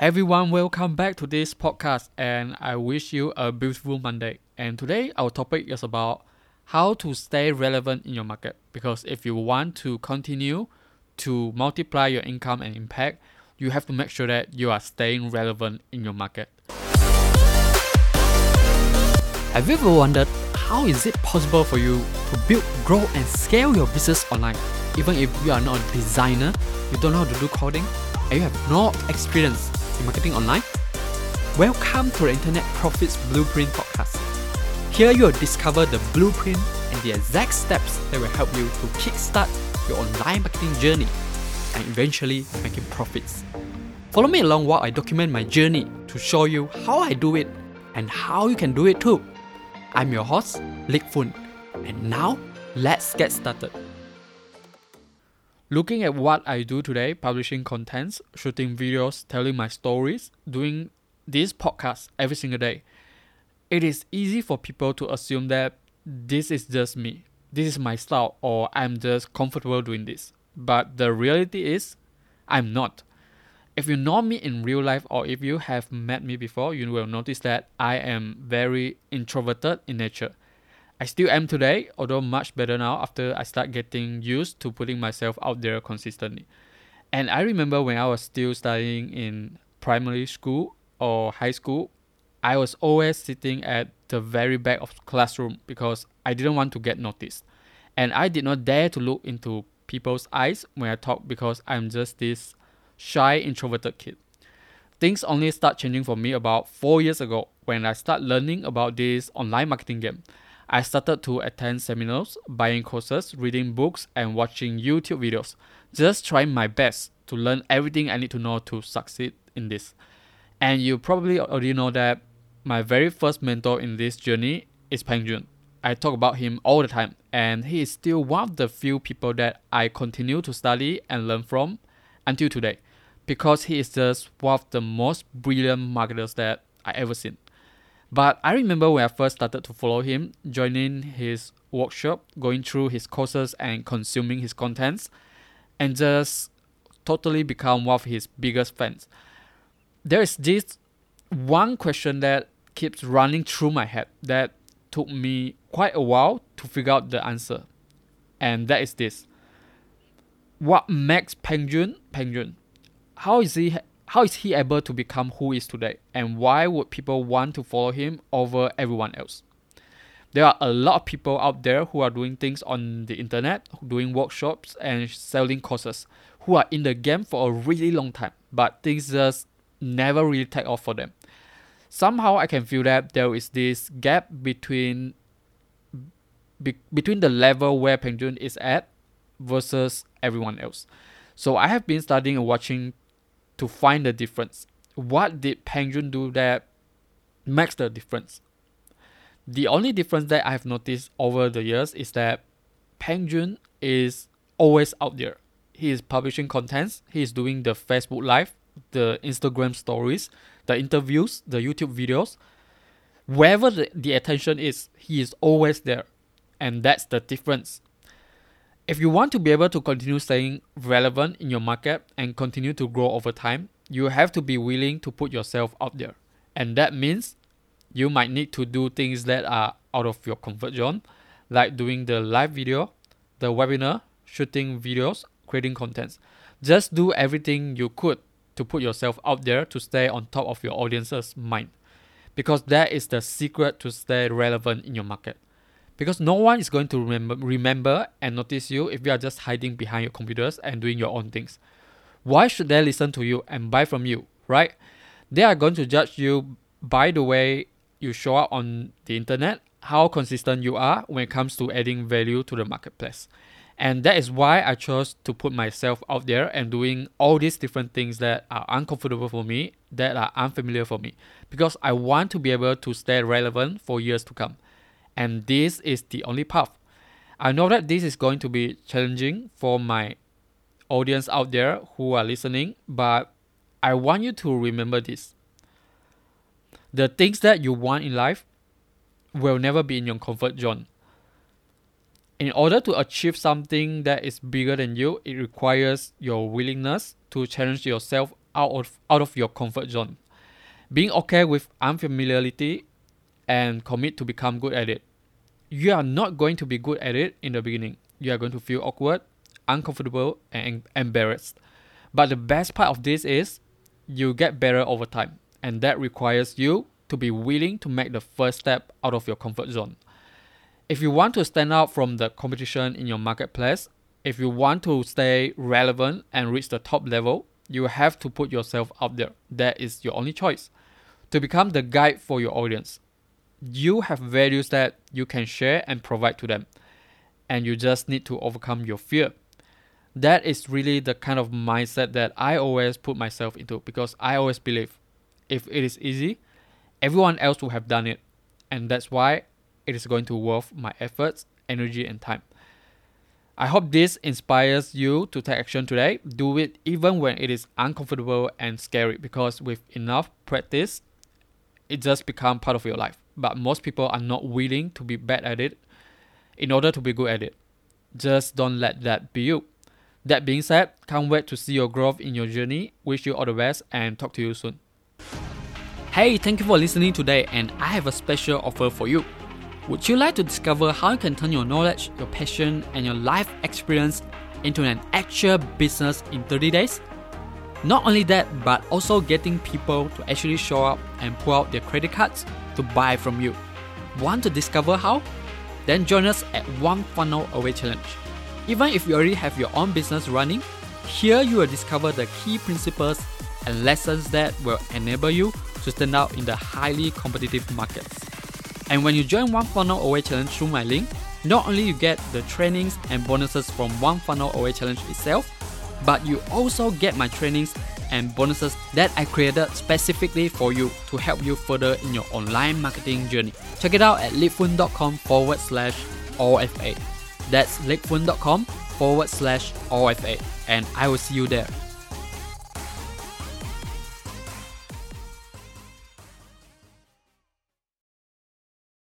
Everyone, welcome back to this podcast, and I wish you a beautiful Monday. And today, our topic is about how to stay relevant in your market. Because if you want to continue to multiply your income and impact, you have to make sure that you are staying relevant in your market. Have you ever wondered how is it possible for you to build, grow, and scale your business online? Even if you are not a designer, you don't know how to do coding, and you have no experience in marketing online? Welcome to the Internet Profits Blueprint podcast. Here you will discover the blueprint and the exact steps that will help you to kickstart your online marketing journey and eventually making profits. Follow me along while I document my journey to show you how I do it and how you can do it too. I'm your host, Lik Fun, and now let's get started. Looking at what I do today, publishing contents, shooting videos, telling my stories, doing this podcast every single day, it is easy for people to assume that this is just me, this is my style, or I'm just comfortable doing this. But the reality is, I'm not. If you know me in real life or if you have met me before, you will notice that I am very introverted in nature. I still am today, although much better now after I start getting used to putting myself out there consistently. And I remember when I was still studying in primary school or high school, I was always sitting at the very back of classroom because I didn't want to get noticed. And I did not dare to look into people's eyes when I talk because I'm just this shy introverted kid. Things only start changing for me about 4 years ago when I start learning about this online marketing game. I started to attend seminars, buying courses, reading books, and watching YouTube videos, just trying my best to learn everything I need to know to succeed in this. And you probably already know that my very first mentor in this journey is Peng Joon. I talk about him all the time, and he is still one of the few people that I continue to study and learn from until today, because he is just one of the most brilliant marketers that I ever seen. But I remember when I first started to follow him, joining his workshop, going through his courses and consuming his contents, and just totally become one of his biggest fans. There is this one question that keeps running through my head that took me quite a while to figure out the answer. And that is this. What makes Peng Joon Peng Joon? How is he how is he able to become who he is today? And why would people want to follow him over everyone else? There are a lot of people out there who are doing things on the internet doing workshops and selling courses who are in the game for a really long time but things just never really take off for them. Somehow i can feel that there is this gap between be, between the level where Peng Joon is at versus everyone else. So i have been studying and watching to find the difference. What did Peng Joon do that makes the difference? The only difference that I've noticed over the years is that Peng Joon is always out there. He is publishing contents, he is doing the Facebook Live, the Instagram stories, the interviews, the YouTube videos. Wherever the, the attention is, he is always there. And that's the difference if you want to be able to continue staying relevant in your market and continue to grow over time, you have to be willing to put yourself out there. And that means you might need to do things that are out of your comfort zone, like doing the live video, the webinar, shooting videos, creating contents. Just do everything you could to put yourself out there to stay on top of your audience's mind. Because that is the secret to stay relevant in your market because no one is going to remember remember and notice you if you are just hiding behind your computers and doing your own things. Why should they listen to you and buy from you, right? They are going to judge you by the way you show up on the internet, how consistent you are when it comes to adding value to the marketplace. And that is why I chose to put myself out there and doing all these different things that are uncomfortable for me, that are unfamiliar for me, because I want to be able to stay relevant for years to come and this is the only path. I know that this is going to be challenging for my audience out there who are listening, but I want you to remember this. The things that you want in life will never be in your comfort zone. In order to achieve something that is bigger than you, it requires your willingness to challenge yourself out of out of your comfort zone. Being okay with unfamiliarity and commit to become good at it. You are not going to be good at it in the beginning. You are going to feel awkward, uncomfortable, and embarrassed. But the best part of this is you get better over time, and that requires you to be willing to make the first step out of your comfort zone. If you want to stand out from the competition in your marketplace, if you want to stay relevant and reach the top level, you have to put yourself out there. That is your only choice. To become the guide for your audience, you have values that you can share and provide to them, and you just need to overcome your fear. That is really the kind of mindset that I always put myself into because I always believe if it is easy, everyone else will have done it, and that's why it is going to worth my efforts, energy, and time. I hope this inspires you to take action today. Do it even when it is uncomfortable and scary because with enough practice, it just become part of your life. But most people are not willing to be bad at it in order to be good at it. Just don't let that be you. That being said, can't wait to see your growth in your journey. Wish you all the best and talk to you soon. Hey, thank you for listening today, and I have a special offer for you. Would you like to discover how you can turn your knowledge, your passion, and your life experience into an actual business in 30 days? Not only that, but also getting people to actually show up and pull out their credit cards to buy from you. Want to discover how? Then join us at One Funnel Away Challenge. Even if you already have your own business running, here you will discover the key principles and lessons that will enable you to stand out in the highly competitive markets. And when you join One Funnel Away Challenge through my link, not only you get the trainings and bonuses from One Funnel Away Challenge itself, but you also get my trainings and bonuses that I created specifically for you to help you further in your online marketing journey. Check it out at litfun.com forward slash OFA. That's litfun.com forward slash OFA. And I will see you there.